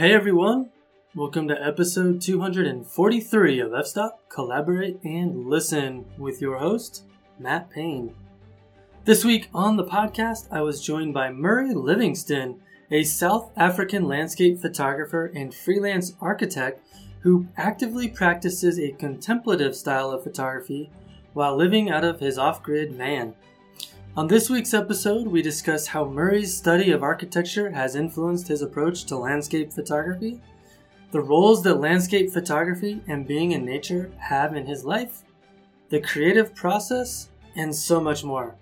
Hey everyone, welcome to episode 243 of F Stop Collaborate and Listen with your host, Matt Payne. This week on the podcast, I was joined by Murray Livingston, a South African landscape photographer and freelance architect who actively practices a contemplative style of photography while living out of his off grid van. On this week's episode, we discuss how Murray's study of architecture has influenced his approach to landscape photography, the roles that landscape photography and being in nature have in his life, the creative process, and so much more.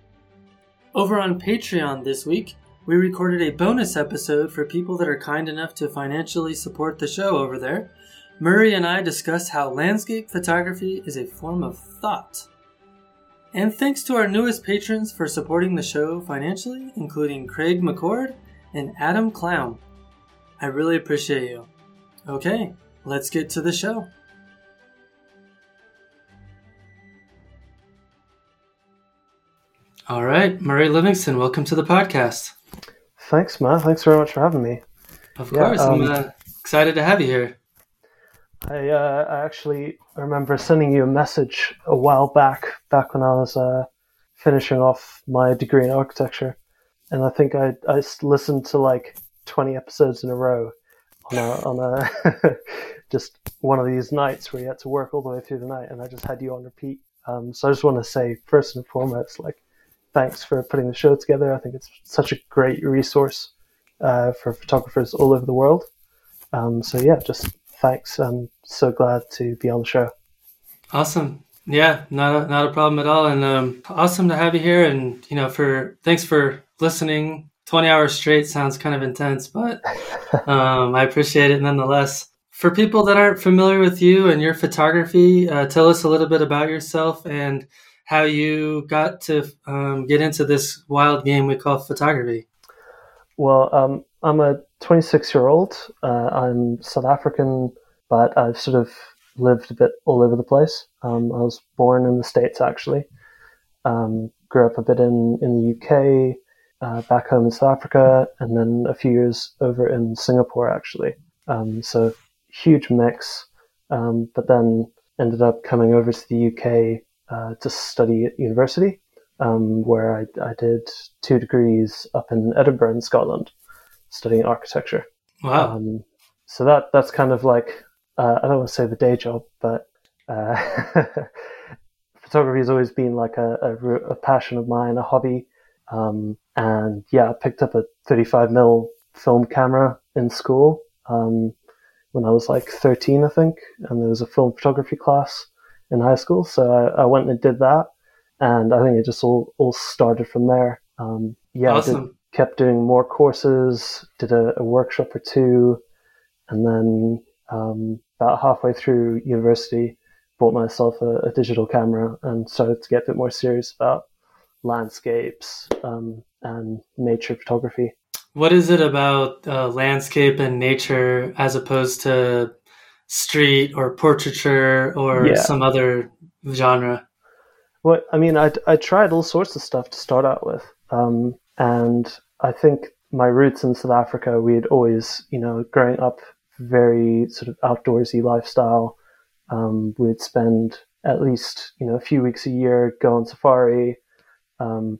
Over on Patreon this week, we recorded a bonus episode for people that are kind enough to financially support the show over there. Murray and I discuss how landscape photography is a form of thought and thanks to our newest patrons for supporting the show financially, including Craig McCord and Adam Clown. I really appreciate you. Okay, let's get to the show. All right, Murray Livingston, welcome to the podcast. Thanks, Matt. Thanks very much for having me. Of yeah, course, um, I'm uh, excited to have you here. I, uh, I actually remember sending you a message a while back, back when I was uh, finishing off my degree in architecture, and I think I I listened to like twenty episodes in a row on a, on a just one of these nights where you had to work all the way through the night, and I just had you on repeat. Um, so I just want to say first and foremost, like thanks for putting the show together. I think it's such a great resource uh, for photographers all over the world. Um, so yeah, just thanks. I'm so glad to be on the show. Awesome. Yeah, not a, not a problem at all, and um, awesome to have you here. And you know, for thanks for listening. Twenty hours straight sounds kind of intense, but um, I appreciate it nonetheless. For people that aren't familiar with you and your photography, uh, tell us a little bit about yourself and how you got to um, get into this wild game we call photography. Well, um, I'm a 26 year old. Uh, I'm South African, but I've sort of lived a bit all over the place. Um, I was born in the States actually. Um, grew up a bit in, in the UK, uh, back home in South Africa, and then a few years over in Singapore actually. Um, so huge mix. Um, but then ended up coming over to the UK uh, to study at university, um, where I, I did two degrees up in Edinburgh in Scotland studying architecture. Wow. Um, so that that's kind of like uh, I don't want to say the day job, but uh, photography has always been like a, a, a passion of mine, a hobby. Um, and yeah, I picked up a 35 mil film camera in school um, when I was like 13, I think, and there was a film photography class in high school. So I, I went and did that, and I think it just all all started from there. Um, yeah, awesome kept doing more courses, did a, a workshop or two, and then um, about halfway through university, bought myself a, a, digital camera and started to get a bit more serious about landscapes um, and nature photography. What is it about uh, landscape and nature as opposed to street or portraiture or yeah. some other genre? Well, I mean, I, I tried all sorts of stuff to start out with. Um, and I think my roots in South Africa, we had always, you know, growing up, very sort of outdoorsy lifestyle. Um, we'd spend at least, you know, a few weeks a year, go on safari. Um,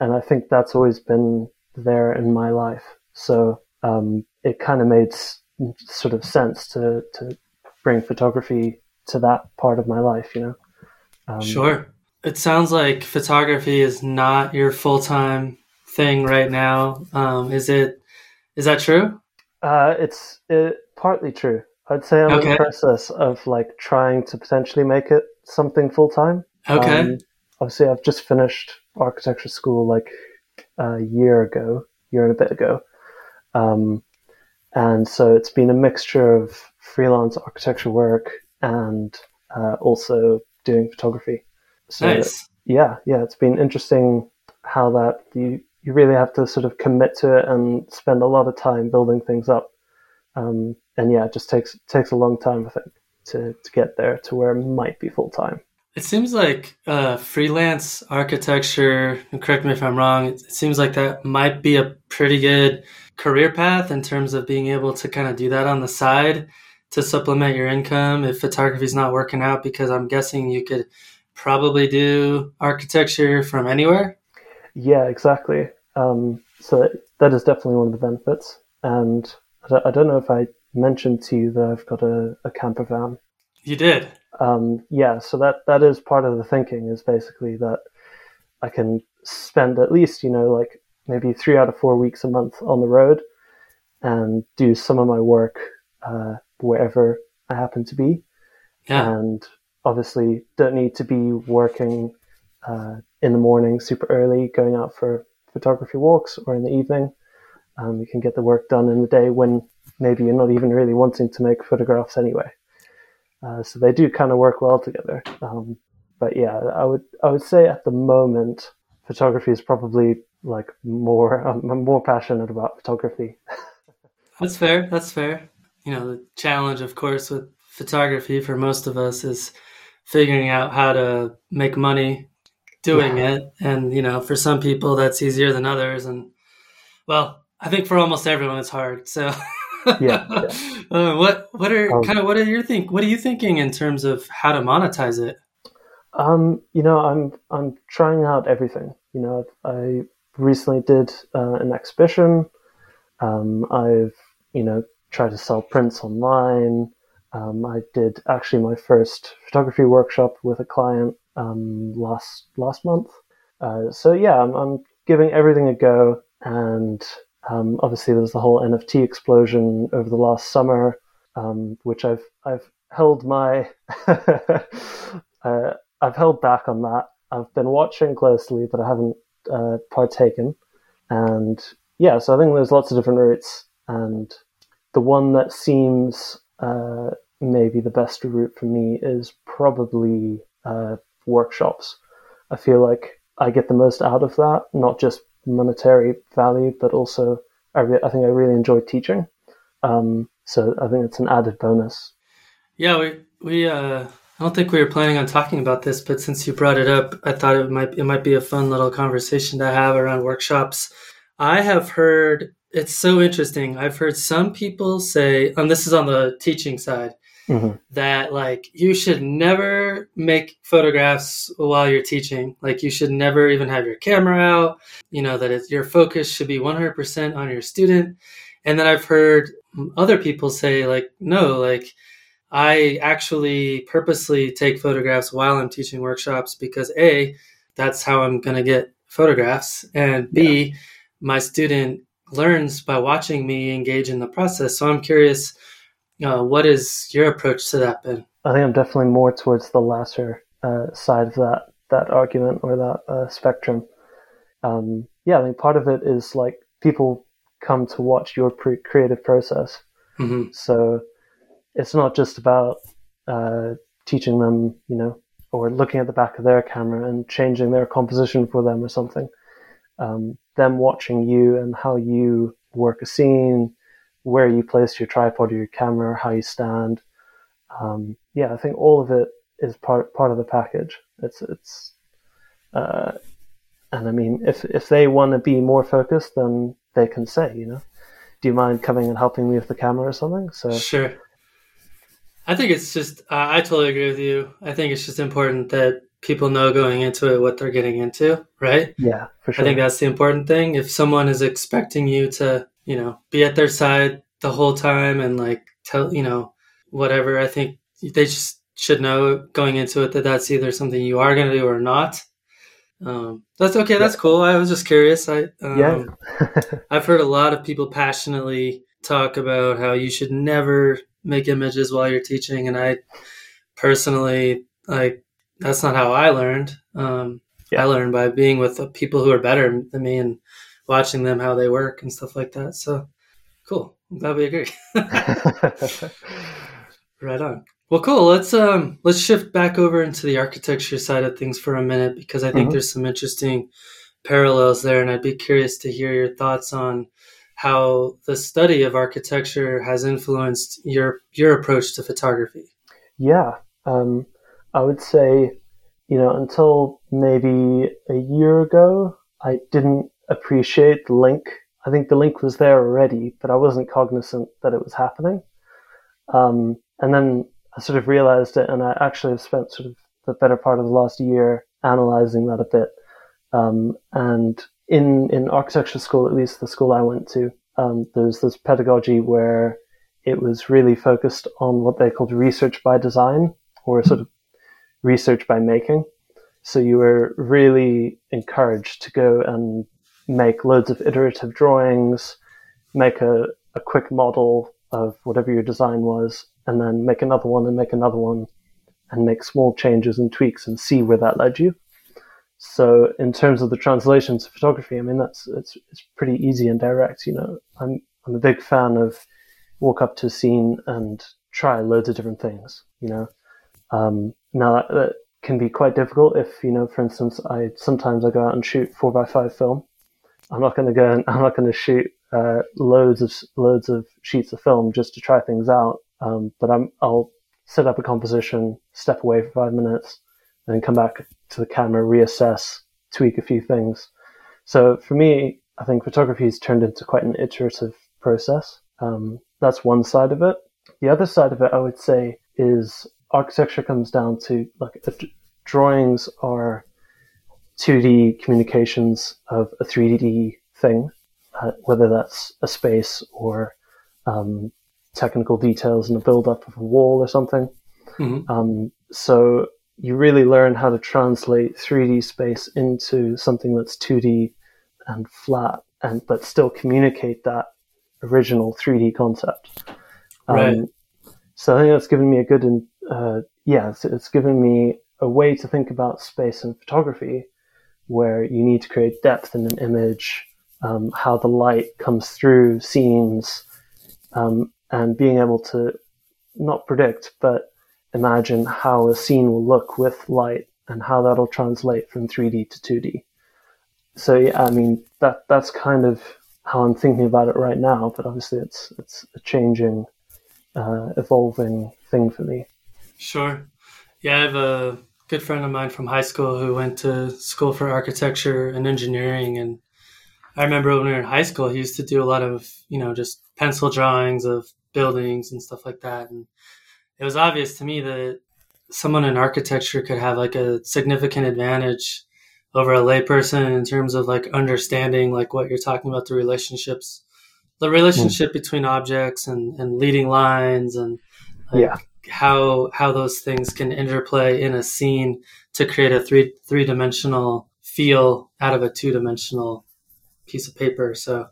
and I think that's always been there in my life. So um, it kind of made s- sort of sense to, to bring photography to that part of my life, you know? Um, sure. It sounds like photography is not your full time thing right now. Um, is it is that true? Uh, it's it, partly true. I'd say I'm okay. in the process of like trying to potentially make it something full time. Okay. Um, obviously, I've just finished architecture school like a year ago, year and a bit ago, um, and so it's been a mixture of freelance architecture work and uh, also doing photography. So, nice. Yeah, yeah, it's been interesting how that you you really have to sort of commit to it and spend a lot of time building things up. Um, and yeah, it just takes takes a long time, I think, to, to get there to where it might be full time. It seems like uh, freelance architecture, and correct me if I'm wrong, it seems like that might be a pretty good career path in terms of being able to kind of do that on the side to supplement your income if photography is not working out because I'm guessing you could probably do architecture from anywhere. Yeah, exactly. Um, so that is definitely one of the benefits. And I don't know if I mentioned to you that I've got a, a camper van. You did. Um, yeah, so that that is part of the thinking is basically that I can spend at least you know like maybe three out of four weeks a month on the road and do some of my work uh, wherever I happen to be. Yeah. And obviously, don't need to be working uh, in the morning super early, going out for photography walks, or in the evening. Um, you can get the work done in the day when maybe you're not even really wanting to make photographs anyway. Uh, so they do kind of work well together. Um, but yeah, I would I would say at the moment, photography is probably like more I'm more passionate about photography. That's fair. That's fair. You know, the challenge, of course, with photography for most of us is figuring out how to make money doing yeah. it. And, you know, for some people that's easier than others. And, well, I think for almost everyone it's hard. So, yeah. yeah. Uh, what what are um, kind of what are your think what are you thinking in terms of how to monetize it? Um, you know, I'm I'm trying out everything. You know, I recently did uh, an exhibition. Um, I've you know tried to sell prints online. Um, I did actually my first photography workshop with a client um, last last month. Uh, so yeah, I'm, I'm, giving everything a go, and um, obviously there's the whole NFT explosion over the last summer, um, which I've I've held my uh, I've held back on that. I've been watching closely, but I haven't uh, partaken. And yeah, so I think there's lots of different routes, and the one that seems uh, maybe the best route for me is probably uh, workshops. I feel like I get the most out of that, not just monetary value, but also I, re- I think I really enjoy teaching. Um, so I think it's an added bonus. Yeah, we we uh, I don't think we were planning on talking about this, but since you brought it up, I thought it might it might be a fun little conversation to have around workshops. I have heard it's so interesting. I've heard some people say, and this is on the teaching side, mm-hmm. that like you should never make photographs while you're teaching. Like you should never even have your camera out. You know that your focus should be 100% on your student. And then I've heard other people say like, no, like I actually purposely take photographs while I'm teaching workshops because A, that's how I'm going to get photographs. And B, yeah. my student learns by watching me engage in the process. So I'm curious, uh, what is your approach to that, Ben? I think I'm definitely more towards the latter uh, side of that that argument or that uh, spectrum. Um, yeah, I think part of it is like people come to watch your pre- creative process. Mm-hmm. So it's not just about uh, teaching them, you know, or looking at the back of their camera and changing their composition for them or something. Um, them watching you and how you work a scene, where you place your tripod or your camera, how you stand. Um, yeah, I think all of it is part part of the package. It's it's, uh, and I mean, if if they want to be more focused, then they can say, you know, do you mind coming and helping me with the camera or something? So sure. I think it's just, uh, I totally agree with you. I think it's just important that people know going into it what they're getting into, right? Yeah, for sure. I think that's the important thing. If someone is expecting you to, you know, be at their side the whole time and like tell, you know, whatever, I think they just should know going into it that that's either something you are going to do or not. Um, that's okay. That's cool. I was just curious. I, um, yeah. I've heard a lot of people passionately talk about how you should never make images while you're teaching. And I personally, like, that's not how I learned. Um, yeah. I learned by being with people who are better than me and watching them how they work and stuff like that. So cool. I'm glad we agree. right on. Well, cool. Let's um let's shift back over into the architecture side of things for a minute because I think mm-hmm. there's some interesting parallels there, and I'd be curious to hear your thoughts on how the study of architecture has influenced your your approach to photography. Yeah, um, I would say you know, until maybe a year ago, I didn't appreciate the link. I think the link was there already, but I wasn't cognizant that it was happening. Um, and then I sort of realized it, and I actually have spent sort of the better part of the last year analyzing that a bit. Um, and in in architecture school, at least the school I went to, um, there's this pedagogy where it was really focused on what they called research by design, or sort of research by making. So you were really encouraged to go and make loads of iterative drawings, make a, a quick model of whatever your design was, and then make another one and make another one and make small changes and tweaks and see where that led you. So in terms of the translation to photography, I mean that's it's it's pretty easy and direct. You know, I'm I'm a big fan of walk up to a scene and try loads of different things. You know, um, now that, that, can be quite difficult if you know, for instance, I sometimes I go out and shoot four by five film. I'm not going to go and I'm not going to shoot uh, loads of loads of sheets of film just to try things out. Um, but I'm I'll set up a composition, step away for five minutes, and then come back to the camera, reassess, tweak a few things. So for me, I think photography has turned into quite an iterative process. Um, that's one side of it. The other side of it, I would say, is architecture comes down to like drawings are 2D communications of a 3D thing, uh, whether that's a space or um, technical details in a build up of a wall or something. Mm-hmm. Um, so you really learn how to translate 3D space into something that's 2D and flat, and but still communicate that original 3D concept. Um, right. So I think that's given me a good, uh, yeah, it's, it's given me a way to think about space and photography, where you need to create depth in an image, um, how the light comes through scenes, um, and being able to not predict, but imagine how a scene will look with light and how that'll translate from 3D to 2D. So yeah, I mean that that's kind of how I'm thinking about it right now. But obviously, it's it's a changing, uh, evolving thing for me. Sure. Yeah, I have a good friend of mine from high school who went to school for architecture and engineering, and I remember when we were in high school, he used to do a lot of you know just pencil drawings of buildings and stuff like that, and it was obvious to me that someone in architecture could have like a significant advantage over a layperson in terms of like understanding like what you're talking about the relationships the relationship mm. between objects and, and leading lines and like yeah how how those things can interplay in a scene to create a three three dimensional feel out of a two dimensional piece of paper so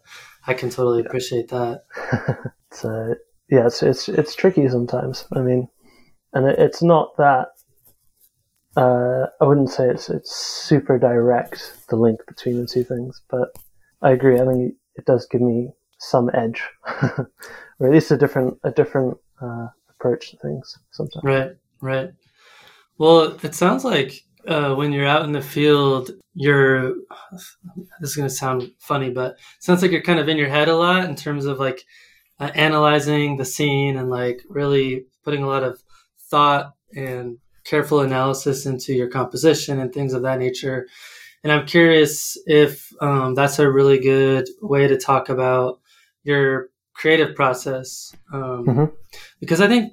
i can totally appreciate that it's uh, yeah, it's it's it's tricky sometimes. I mean, and it, it's not that. Uh, I wouldn't say it's it's super direct the link between the two things, but I agree. I think it does give me some edge, or at least a different a different uh, approach to things sometimes. Right, right. Well, it sounds like uh, when you're out in the field, you're. This is going to sound funny, but sounds like you're kind of in your head a lot in terms of like uh, analyzing the scene and like really putting a lot of thought and careful analysis into your composition and things of that nature. And I'm curious if um, that's a really good way to talk about your creative process. Um, mm-hmm. Because I think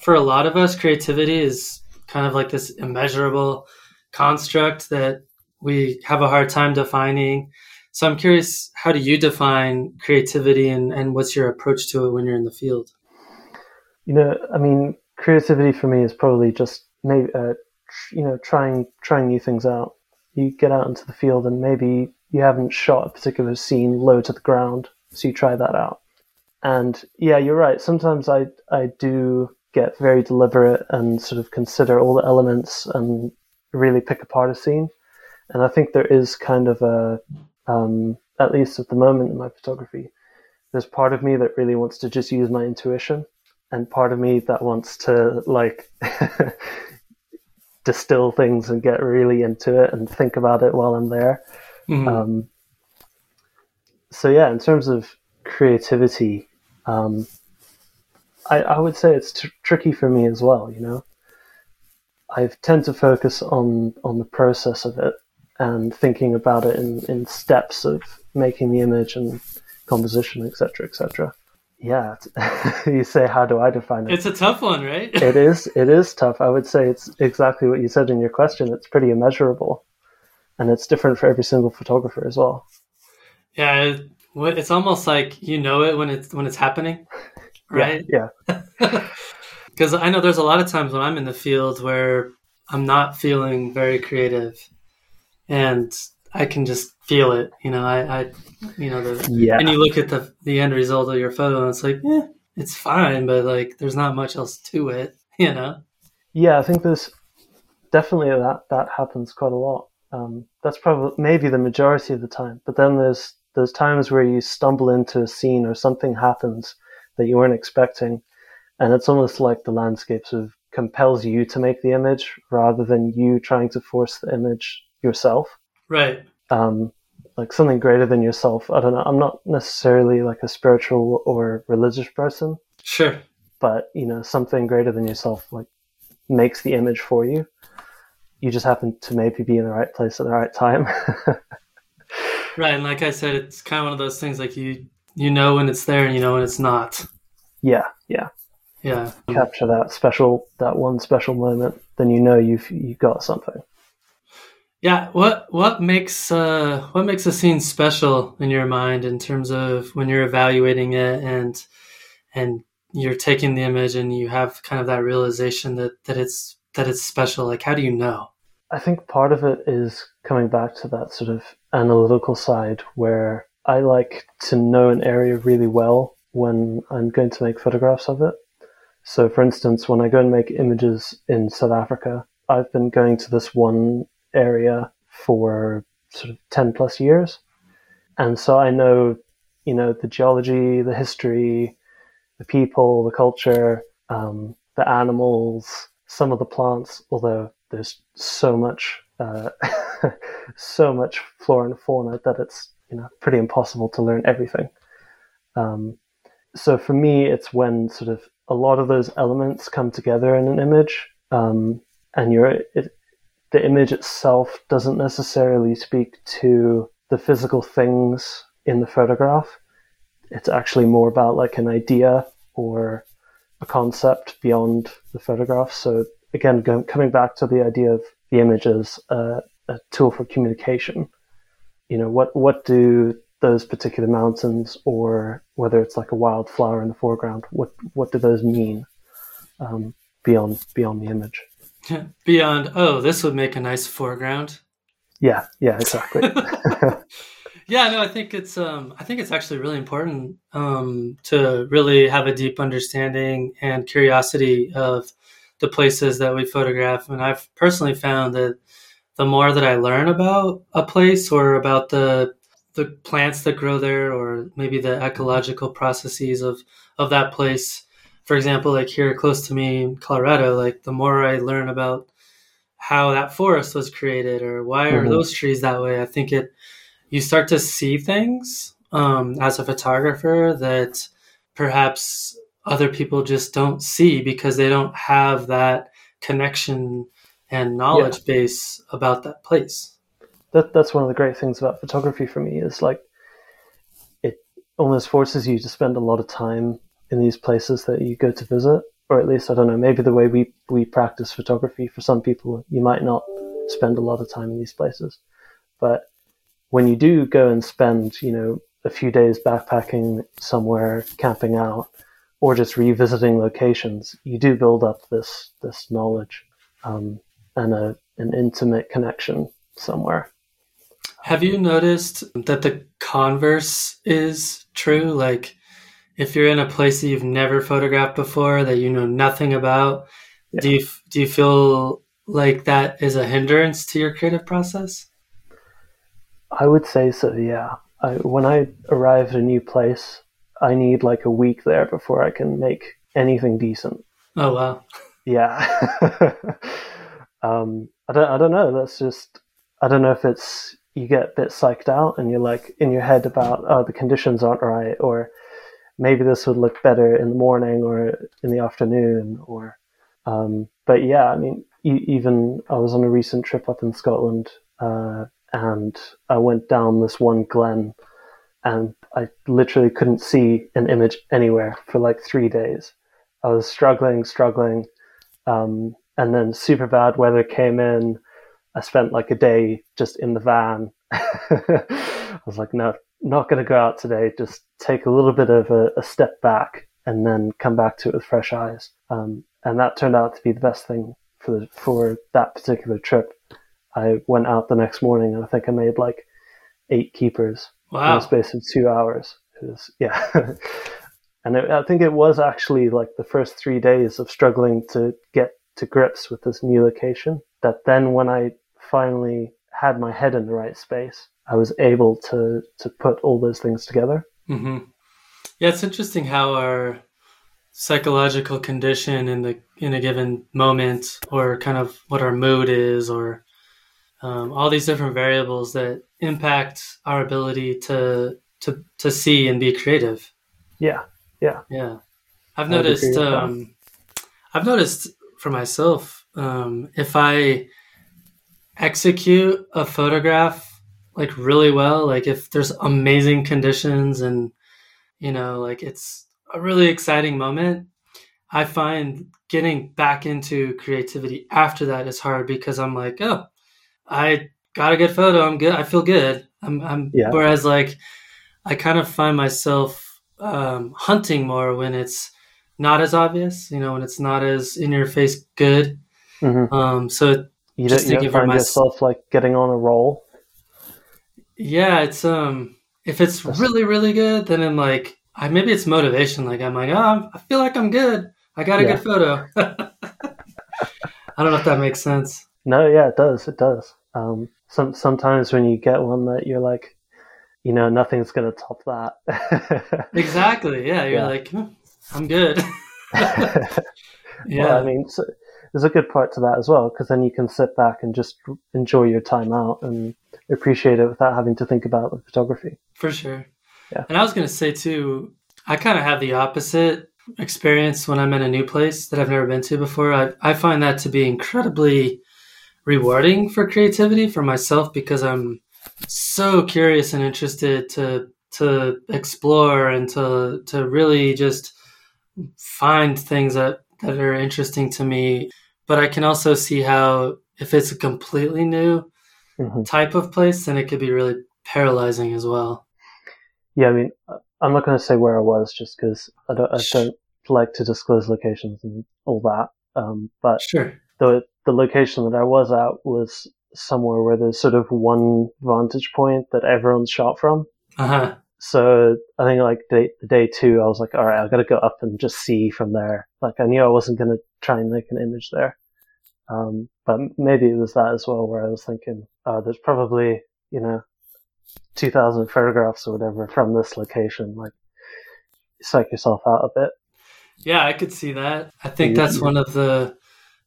for a lot of us, creativity is kind of like this immeasurable construct that we have a hard time defining. So I'm curious, how do you define creativity and, and what's your approach to it when you're in the field? You know, I mean, creativity for me is probably just maybe, uh, you know, trying, trying new things out. You get out into the field and maybe you haven't shot a particular scene low to the ground. So you try that out. And yeah, you're right. Sometimes I, I do get very deliberate and sort of consider all the elements and really pick apart a scene. And I think there is kind of a um, at least at the moment in my photography, there's part of me that really wants to just use my intuition, and part of me that wants to like distill things and get really into it and think about it while I'm there. Mm-hmm. Um, so yeah, in terms of creativity, um, I, I, would say it's tr- tricky for me as well. You know, I tend to focus on on the process of it and thinking about it in, in steps of making the image and composition, etc., etc. Yeah, you say, how do I define it? It's a tough one, right? it is. It is tough. I would say it's exactly what you said in your question. It's pretty immeasurable, and it's different for every single photographer as well. Yeah, it's almost like you know it when it's when it's happening, right? Yeah. Because yeah. I know there's a lot of times when I'm in the field where I'm not feeling very creative, and I can just feel it. You know, I, I you know, the yeah. And you look at the the end result of your photo, and it's like, yeah, it's fine, but like, there's not much else to it. You know. Yeah, I think there's definitely that that happens quite a lot. Um, that's probably maybe the majority of the time. But then there's there's times where you stumble into a scene or something happens that you weren't expecting, and it's almost like the landscape sort of compels you to make the image rather than you trying to force the image yourself. Right. Um, like something greater than yourself. I don't know. I'm not necessarily like a spiritual or religious person. Sure. But, you know, something greater than yourself like makes the image for you. You just happen to maybe be in the right place at the right time. right. And like I said, it's kind of one of those things like you, you know when it's there and you know when it's not. Yeah. Yeah. Yeah. Capture that special, that one special moment, then you know you've, you've got something. Yeah, what what makes uh, what makes a scene special in your mind in terms of when you're evaluating it and and you're taking the image and you have kind of that realization that that it's that it's special. Like, how do you know? I think part of it is coming back to that sort of analytical side where I like to know an area really well when I'm going to make photographs of it. So, for instance, when I go and make images in South Africa, I've been going to this one area for sort of 10 plus years. And so I know, you know, the geology, the history, the people, the culture, um, the animals, some of the plants, although there's so much, uh, so much flora and fauna that it's, you know, pretty impossible to learn everything. Um, so for me, it's when sort of a lot of those elements come together in an image, um, and you're it, the image itself doesn't necessarily speak to the physical things in the photograph. It's actually more about like an idea or a concept beyond the photograph. So again, going, coming back to the idea of the image as a, a tool for communication. You know, what what do those particular mountains, or whether it's like a wildflower in the foreground, what what do those mean um, beyond beyond the image? Beyond, oh, this would make a nice foreground. Yeah, yeah, exactly. yeah, no, I think it's um, I think it's actually really important um, to really have a deep understanding and curiosity of the places that we photograph. And I've personally found that the more that I learn about a place or about the the plants that grow there, or maybe the ecological processes of of that place, for example, like here close to me in Colorado, like the more I learn about how that forest was created or why are mm-hmm. those trees that way, I think it you start to see things um, as a photographer that perhaps other people just don't see because they don't have that connection and knowledge yeah. base about that place. That that's one of the great things about photography for me is like it almost forces you to spend a lot of time in these places that you go to visit, or at least I don't know, maybe the way we we practice photography for some people, you might not spend a lot of time in these places, but when you do go and spend, you know, a few days backpacking somewhere, camping out, or just revisiting locations, you do build up this this knowledge um, and a an intimate connection somewhere. Have you noticed that the converse is true? Like if you're in a place that you've never photographed before that you know nothing about yeah. do you do you feel like that is a hindrance to your creative process i would say so yeah I, when i arrive at a new place i need like a week there before i can make anything decent. Oh wow. Yeah. Um, I don't, I don't know. That's just i don't know if it's you get a bit psyched out and you're like in your head about oh the conditions aren't right or maybe this would look better in the morning or in the afternoon or um, but yeah i mean e- even I was on a recent trip up in Scotland, uh, and I went down this one glen, and I literally couldn't see an image anywhere for like three days. I was struggling, struggling, um, and then super bad weather came in. I spent like a day just in the van. I was like, no, not going to go out today. Just take a little bit of a, a, step back and then come back to it with fresh eyes. Um, and that turned out to be the best thing for the, for that particular trip. I went out the next morning and I think I made like eight keepers wow. in the space of two hours. It was, yeah. and it, I think it was actually like the first three days of struggling to get to grips with this new location that then when I finally had my head in the right space, I was able to to put all those things together. Mm-hmm. Yeah, it's interesting how our psychological condition in the in a given moment, or kind of what our mood is, or um, all these different variables that impact our ability to to to see and be creative. Yeah, yeah, yeah. I've noticed. Um, I've noticed for myself um, if I execute a photograph like really well, like if there's amazing conditions and you know, like it's a really exciting moment, I find getting back into creativity after that is hard because I'm like, oh, I got a good photo. I'm good. I feel good. I'm, I'm yeah. whereas like I kind of find myself um, hunting more when it's not as obvious, you know, when it's not as in your face good. Mm-hmm. Um, so you don't, you don't find yourself like getting on a roll. Yeah, it's um, if it's really really good, then I'm like, I maybe it's motivation. Like I'm like, oh, I feel like I'm good. I got a yeah. good photo. I don't know if that makes sense. No, yeah, it does. It does. Um, some sometimes when you get one that you're like, you know, nothing's gonna top that. exactly. Yeah, you're yeah. like, hmm, I'm good. yeah, well, I mean, so, there's a good part to that as well because then you can sit back and just enjoy your time out and appreciate it without having to think about the photography. For sure. Yeah. And I was going to say too, I kind of have the opposite experience when I'm in a new place that I've never been to before. I, I find that to be incredibly rewarding for creativity for myself because I'm so curious and interested to to explore and to to really just find things that that are interesting to me. But I can also see how if it's a completely new mm-hmm. type of place, then it could be really paralyzing as well. Yeah, I mean, I'm not going to say where I was just because I don't, I don't like to disclose locations and all that. Um, but sure. The the location that I was at was somewhere where there's sort of one vantage point that everyone's shot from. Uh-huh. So I think like day, day two, I was like, all right, I've got to go up and just see from there. Like I knew I wasn't going to try and make an image there. Um, but maybe it was that as well where I was thinking, uh, there's probably, you know, 2000 photographs or whatever from this location. Like, psych yourself out a bit. Yeah, I could see that. I think that's one of the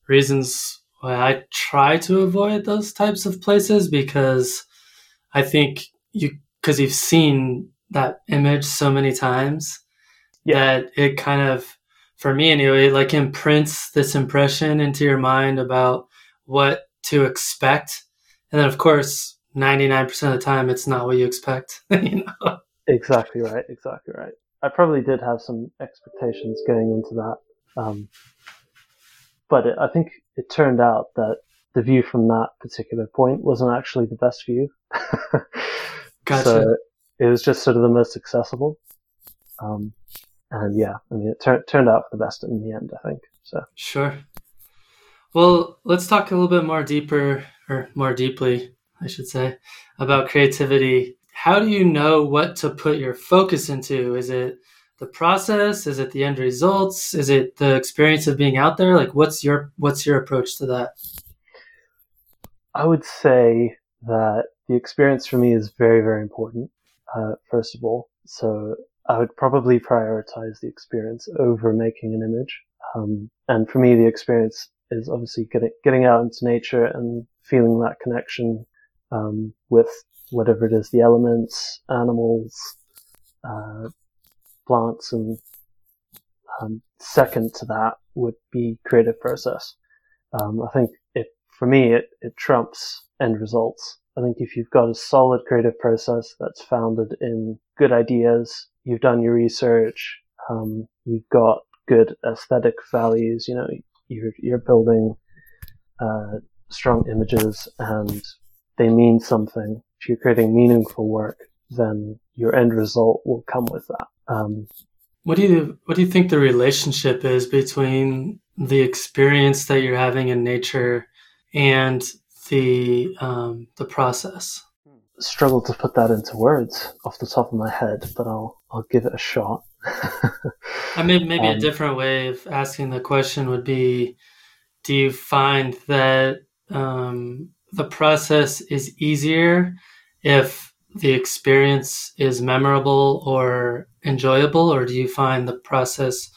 reasons why I try to avoid those types of places because I think you, because you've seen that image so many times yeah. that it kind of for me anyway, like imprints this impression into your mind about what to expect. And then, of course, 99% of the time, it's not what you expect. you know? Exactly right. Exactly right. I probably did have some expectations going into that. Um, but it, I think it turned out that the view from that particular point wasn't actually the best view. gotcha. So it was just sort of the most accessible. Um, and yeah, I mean, it tur- turned out for the best in the end, I think. So sure. Well, let's talk a little bit more deeper, or more deeply, I should say, about creativity. How do you know what to put your focus into? Is it the process? Is it the end results? Is it the experience of being out there? Like, what's your what's your approach to that? I would say that the experience for me is very, very important. Uh, first of all, so I would probably prioritize the experience over making an image. Um, and for me, the experience is obviously getting, getting out into nature and feeling that connection um, with whatever it is, the elements, animals, uh, plants, and um, second to that would be creative process. Um, I think it, for me, it, it trumps end results. I think if you've got a solid creative process that's founded in good ideas, you've done your research, um, you've got good aesthetic values, you know, you're, you're building, uh, strong images and they mean something. If you're creating meaningful work, then your end result will come with that. Um, what do you what do you think the relationship is between the experience that you're having in nature and the um, the process? Struggle to put that into words off the top of my head, but I'll I'll give it a shot. I mean, maybe um, a different way of asking the question would be: Do you find that um, the process is easier if the experience is memorable or enjoyable, or do you find the process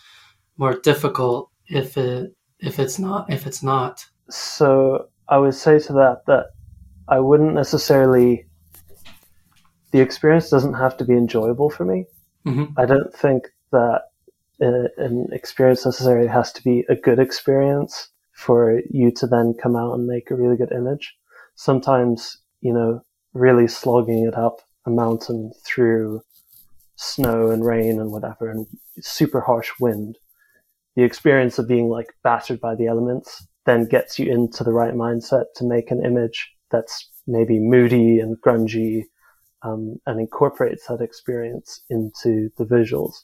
more difficult if it if it's not if it's not? So I would say to that that I wouldn't necessarily. The experience doesn't have to be enjoyable for me. Mm-hmm. I don't think that an experience necessarily has to be a good experience for you to then come out and make a really good image. Sometimes, you know, really slogging it up a mountain through snow and rain and whatever and super harsh wind, the experience of being like battered by the elements then gets you into the right mindset to make an image that's maybe moody and grungy um, and incorporates that experience into the visuals.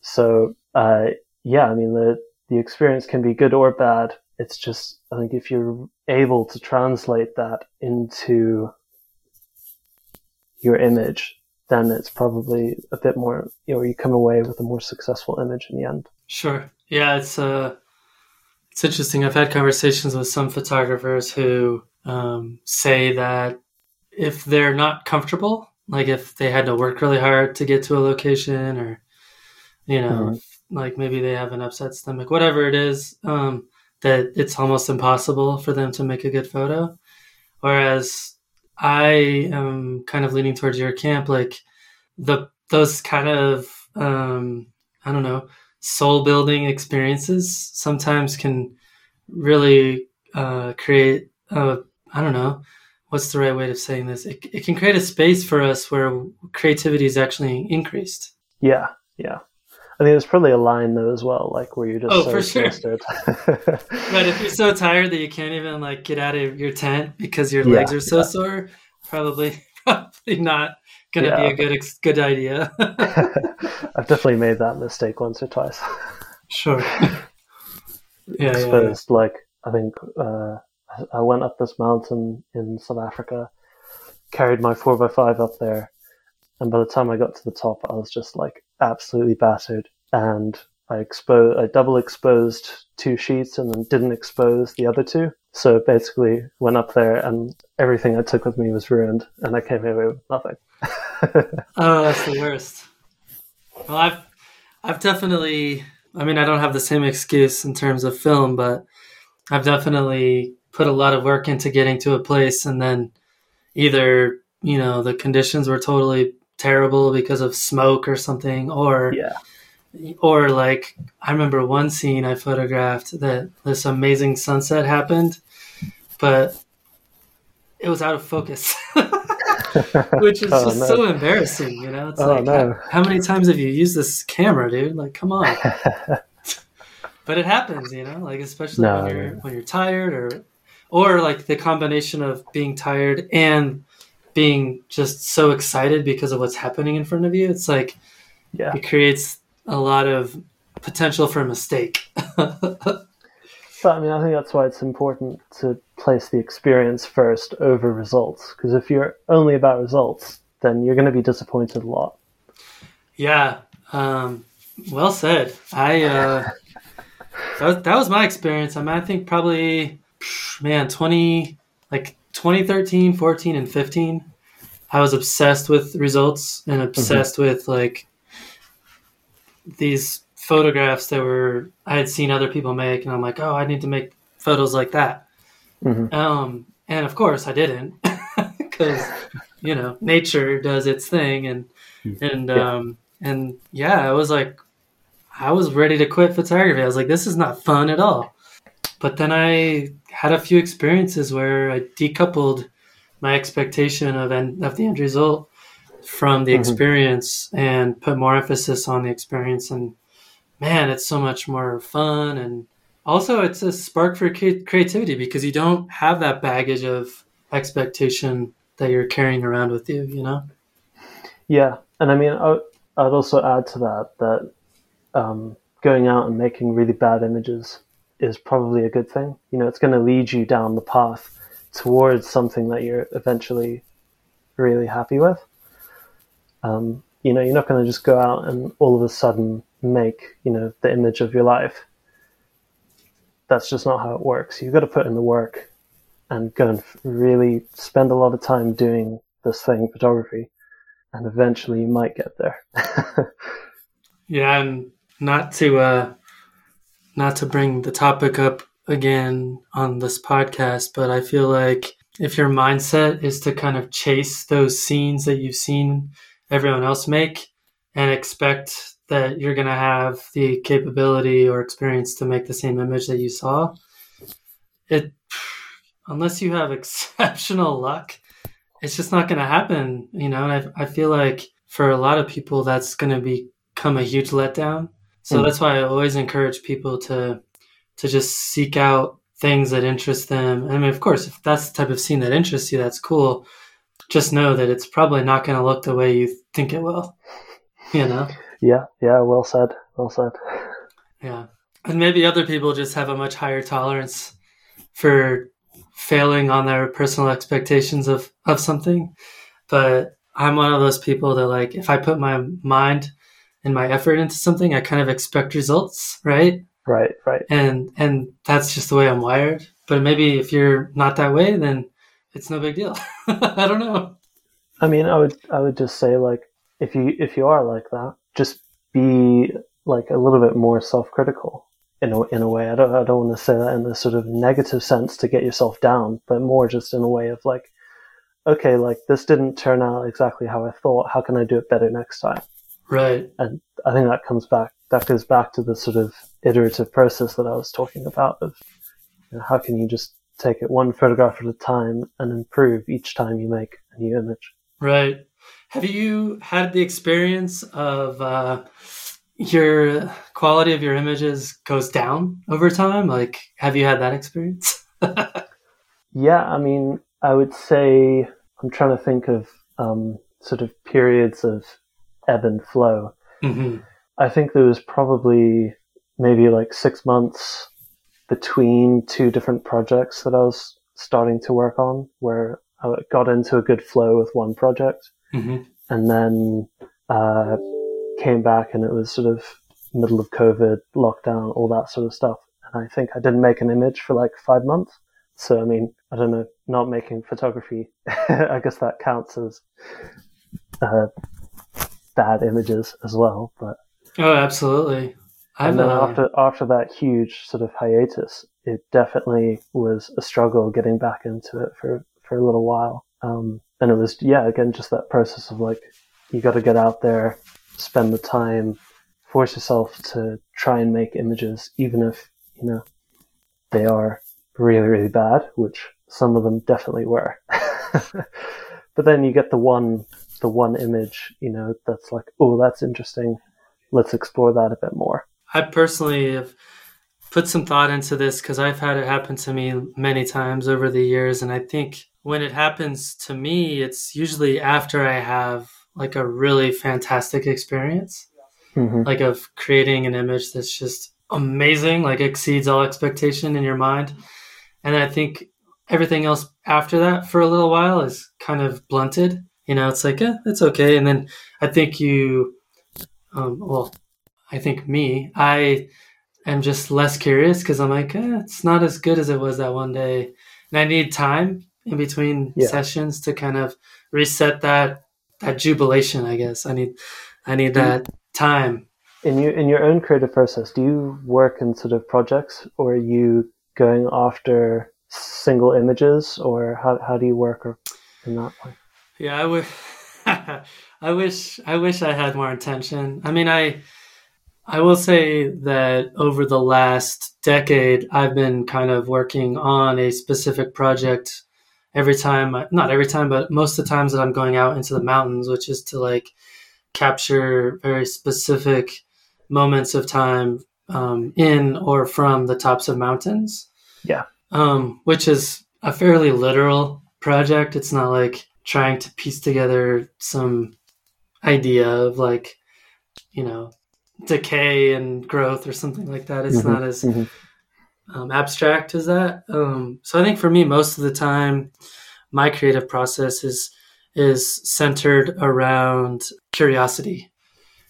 So, uh, yeah, I mean, the, the experience can be good or bad. It's just, I think if you're able to translate that into your image, then it's probably a bit more, you know, you come away with a more successful image in the end. Sure. Yeah, it's uh, it's interesting. I've had conversations with some photographers who um, say that if they're not comfortable, like if they had to work really hard to get to a location, or you know, mm-hmm. like maybe they have an upset stomach, whatever it is, um, that it's almost impossible for them to make a good photo. Whereas I am kind of leaning towards your camp, like the those kind of um, I don't know soul building experiences sometimes can really uh, create a I don't know what's the right way of saying this. It, it can create a space for us where creativity is actually increased. Yeah, yeah. I mean, there's probably a line though as well, like where you're just oh, so for sure. right, if you're so tired that you can't even like get out of your tent because your legs are so yeah. sore, probably probably not gonna yeah. be a good good idea. I've definitely made that mistake once or twice. Sure. yeah, exposed. Yeah, like I think uh, I went up this mountain in South Africa, carried my four x five up there, and by the time I got to the top, I was just like absolutely battered. And I exposed, I double exposed two sheets and then didn't expose the other two. So basically, went up there and everything I took with me was ruined, and I came away with nothing. oh, that's the worst. Well, I've, I've definitely. I mean, I don't have the same excuse in terms of film, but I've definitely put a lot of work into getting to a place, and then either you know the conditions were totally terrible because of smoke or something, or yeah. Or like I remember one scene I photographed that this amazing sunset happened, but it was out of focus. Which is oh, just no. so embarrassing, you know? It's oh, like no. how, how many times have you used this camera, dude? Like come on. but it happens, you know, like especially no, when you're when you're tired or or like the combination of being tired and being just so excited because of what's happening in front of you. It's like yeah. it creates a lot of potential for a mistake. but I mean, I think that's why it's important to place the experience first over results. Because if you're only about results, then you're going to be disappointed a lot. Yeah. Um, well said. I uh, that, was, that was my experience. I mean, I think probably man, twenty like 2013, 14, and 15, I was obsessed with results and obsessed mm-hmm. with like these photographs that were I had seen other people make, and I'm like, oh, I need to make photos like that. Mm-hmm. Um, and of course, I didn't because you know nature does its thing, and mm-hmm. and yeah. um, and yeah, I was like, I was ready to quit photography. I was like, this is not fun at all. But then I had a few experiences where I decoupled my expectation of end, of the end result from the mm-hmm. experience and put more emphasis on the experience. And man it's so much more fun. And also it's a spark for creativity because you don't have that baggage of expectation that you're carrying around with you you know? Yeah. And i mean i'd also add to that that um, going out and making really bad images is probably a good thing. You know it's going to lead you down the path towards something that you're eventually really happy with. Um, you know you're not going to just go out and all of a sudden make you know the image of your life. That's just not how it works. You've got to put in the work and go and really spend a lot of time doing this thing photography and eventually you might get there. Yeah and not to uh not to bring the topic up again on this podcast but i feel like if your mindset is to kind of chase those scenes that you've seen everyone else make and expect that you're going to have the capability or experience to make the same image that you saw it unless you have exceptional luck it's just not going to happen you know? And I, I feel like for a lot of people that's going to become a huge letdown so mm. that's why i always encourage people to to just seek out things that interest them i mean of course if that's the type of scene that interests you that's cool just know that it's probably not going to look the way you think it will you know yeah, yeah, well said. Well said. Yeah. And maybe other people just have a much higher tolerance for failing on their personal expectations of, of something. But I'm one of those people that like if I put my mind and my effort into something, I kind of expect results, right? Right, right. And and that's just the way I'm wired. But maybe if you're not that way, then it's no big deal. I don't know. I mean, I would I would just say like if you if you are like that, just be like a little bit more self-critical in a, in a way. I don't, I don't want to say that in a sort of negative sense to get yourself down, but more just in a way of like, okay, like this didn't turn out exactly how I thought. How can I do it better next time? Right. And I think that comes back, that goes back to the sort of iterative process that I was talking about of you know, how can you just take it one photograph at a time and improve each time you make a new image. Right. Have you had the experience of uh, your quality of your images goes down over time? Like, have you had that experience? yeah, I mean, I would say I'm trying to think of um, sort of periods of ebb and flow. Mm-hmm. I think there was probably maybe like six months between two different projects that I was starting to work on where I got into a good flow with one project Mm-hmm. And then uh, came back and it was sort of middle of COVID, lockdown, all that sort of stuff. And I think I didn't make an image for like five months. So, I mean, I don't know, not making photography, I guess that counts as uh, bad images as well. But Oh, absolutely. and then uh... after, after that huge sort of hiatus, it definitely was a struggle getting back into it for, for a little while. Um, and it was yeah again just that process of like you got to get out there spend the time force yourself to try and make images even if you know they are really really bad which some of them definitely were but then you get the one the one image you know that's like oh that's interesting let's explore that a bit more i personally have put some thought into this because i've had it happen to me many times over the years and i think when it happens to me, it's usually after I have like a really fantastic experience, mm-hmm. like of creating an image that's just amazing, like exceeds all expectation in your mind. And I think everything else after that for a little while is kind of blunted. You know, it's like, yeah, it's okay. And then I think you, um, well, I think me, I am just less curious because I'm like, eh, it's not as good as it was that one day. And I need time in between yeah. sessions to kind of reset that that jubilation. I guess I need I need that time. In your in your own creative process, do you work in sort of projects, or are you going after single images, or how how do you work in that way? Yeah, I would. I wish I wish I had more intention. I mean, I I will say that over the last decade, I've been kind of working on a specific project every time, not every time, but most of the times that I'm going out into the mountains, which is to like capture very specific moments of time um, in or from the tops of mountains. Yeah. Um, which is a fairly literal project. It's not like trying to piece together some idea of like, you know, decay and growth or something like that. It's mm-hmm. not as mm-hmm. um, abstract as that. Um, so I think for me, most of the time, my creative process is is centered around curiosity.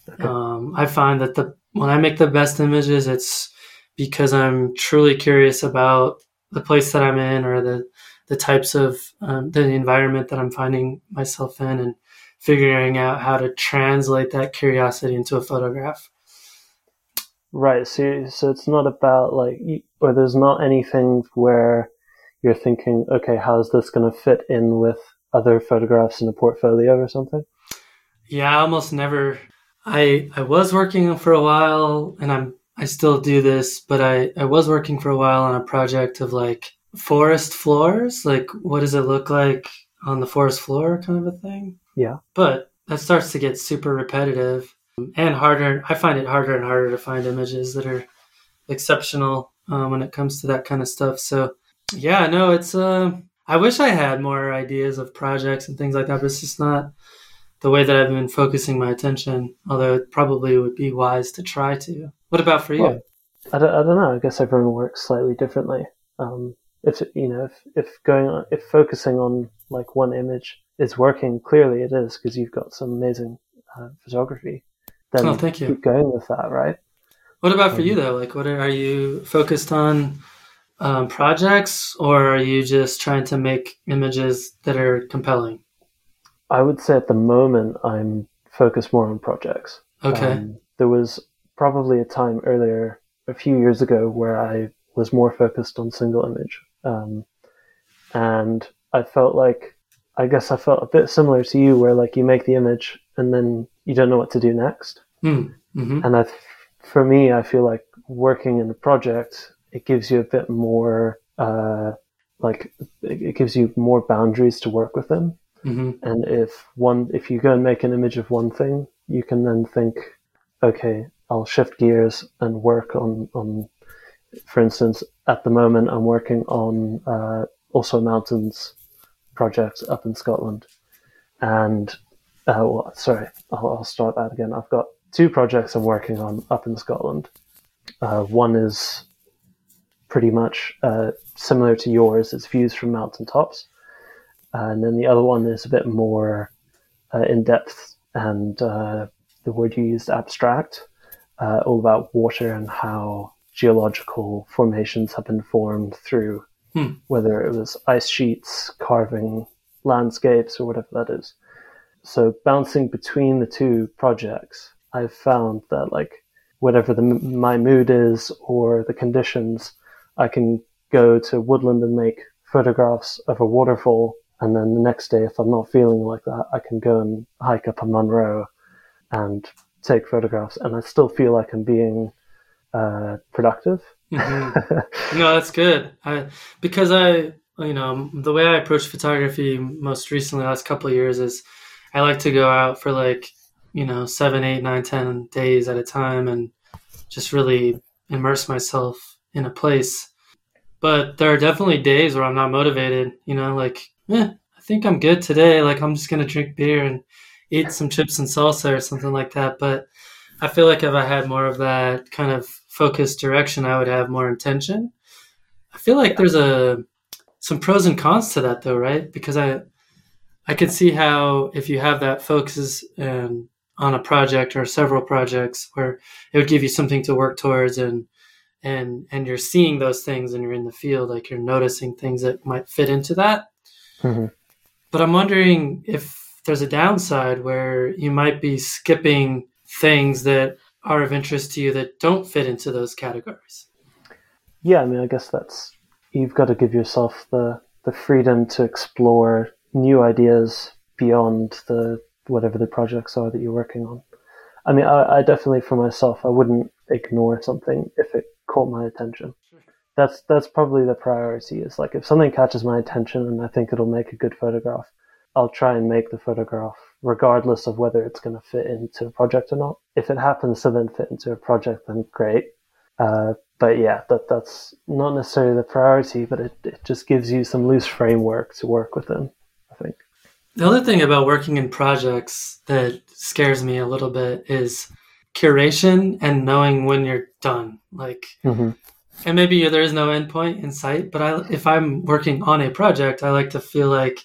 Okay. Um, I find that the when I make the best images, it's because I'm truly curious about the place that I'm in or the the types of um, the environment that I'm finding myself in and figuring out how to translate that curiosity into a photograph. Right. So, so it's not about like, or there's not anything where you're thinking, okay, how's this going to fit in with other photographs in a portfolio or something? Yeah, I almost never. I I was working for a while, and I'm I still do this, but I I was working for a while on a project of like forest floors, like what does it look like on the forest floor, kind of a thing. Yeah. But that starts to get super repetitive and harder. I find it harder and harder to find images that are exceptional um, when it comes to that kind of stuff. So yeah, no, it's. Uh, I wish I had more ideas of projects and things like that, but it's just not the way that I've been focusing my attention. Although it probably would be wise to try to. What about for you? Well, I don't, I don't know. I guess everyone works slightly differently. Um, if you know, if if going on, if focusing on like one image is working, clearly it is because you've got some amazing uh, photography then oh, thank you. keep going with that, right? What about for um, you though? Like, what are, are you focused on um, projects, or are you just trying to make images that are compelling? I would say at the moment I'm focused more on projects. Okay. Um, there was probably a time earlier, a few years ago, where I was more focused on single image, um, and I felt like I guess I felt a bit similar to you, where like you make the image and then you don't know what to do next. Mm. hmm And I, for me, I feel like working in a project, it gives you a bit more, uh, like it gives you more boundaries to work within. Mm-hmm. And if one, if you go and make an image of one thing, you can then think, okay, I'll shift gears and work on, on, for instance, at the moment, I'm working on, uh, also mountains projects up in Scotland. And uh, well, sorry, I'll, I'll, start that again. I've got two projects I'm working on up in Scotland. Uh, one is pretty much uh, similar to yours. It's views from mountaintops, and then the other one is a bit more uh, in depth and uh, the word you used, abstract, uh, all about water and how geological formations have been formed through hmm. whether it was ice sheets, carving landscapes, or whatever that is. So bouncing between the two projects, I've found that like whatever the, my mood is or the conditions, I can go to woodland and make photographs of a waterfall. And then the next day, if I'm not feeling like that, I can go and hike up a Munro and take photographs. And I still feel like I'm being uh, productive. Mm-hmm. no, that's good. I, because I, you know, the way I approach photography most recently, last couple of years, is I like to go out for like, you know, seven, eight, nine, ten days at a time and just really immerse myself in a place. But there are definitely days where I'm not motivated, you know, like, eh, I think I'm good today. Like, I'm just going to drink beer and eat some chips and salsa or something like that. But I feel like if I had more of that kind of focused direction, I would have more intention. I feel like there's a some pros and cons to that though, right? Because I I can see how if you have that focus um, on a project or several projects where it would give you something to work towards and and and you're seeing those things and you're in the field like you're noticing things that might fit into that mm-hmm. but i'm wondering if there's a downside where you might be skipping things that are of interest to you that don't fit into those categories yeah i mean i guess that's you've got to give yourself the the freedom to explore new ideas beyond the whatever the projects are that you're working on. I mean, I, I definitely for myself, I wouldn't ignore something if it caught my attention. That's that's probably the priority. Is like if something catches my attention and I think it'll make a good photograph, I'll try and make the photograph regardless of whether it's going to fit into a project or not. If it happens to then fit into a project, then great. Uh, but yeah, that that's not necessarily the priority, but it, it just gives you some loose framework to work within. I think. The other thing about working in projects that scares me a little bit is curation and knowing when you're done. Like, mm-hmm. and maybe there is no endpoint in sight, but I, if I'm working on a project, I like to feel like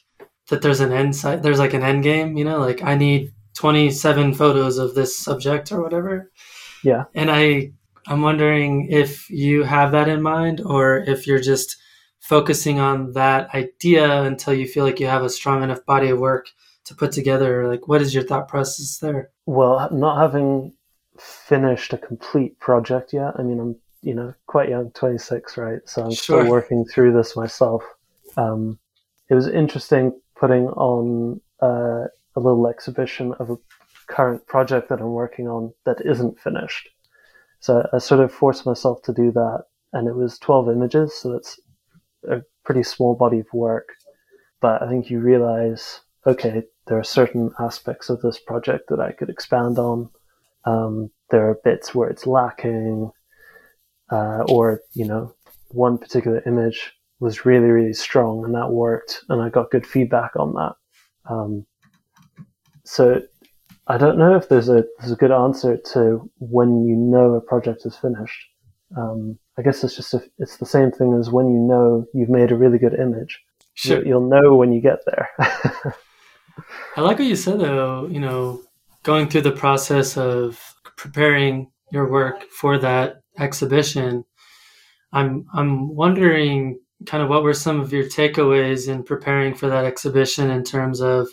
that there's an end site, there's like an end game, you know, like I need 27 photos of this subject or whatever. Yeah. And I, I'm wondering if you have that in mind or if you're just focusing on that idea until you feel like you have a strong enough body of work to put together. Like, what is your thought process there? Well, not having finished a complete project yet. I mean, I'm, you know, quite young, 26, right? So I'm sure. still working through this myself. Um, it was interesting putting on uh, a little exhibition of a current project that I'm working on that isn't finished. So I sort of forced myself to do that, and it was 12 images, so that's a pretty small body of work. But I think you realize, okay, there are certain aspects of this project that I could expand on. Um, there are bits where it's lacking, uh, or you know, one particular image was really, really strong and that worked. And I got good feedback on that. Um, so I don't know if there's a, there's a good answer to when you know a project is finished. Um, I guess it's just, a, it's the same thing as when you know you've made a really good image. Sure. You'll know when you get there. I like what you said though, you know, going through the process of preparing your work for that exhibition. I'm I'm wondering kind of what were some of your takeaways in preparing for that exhibition in terms of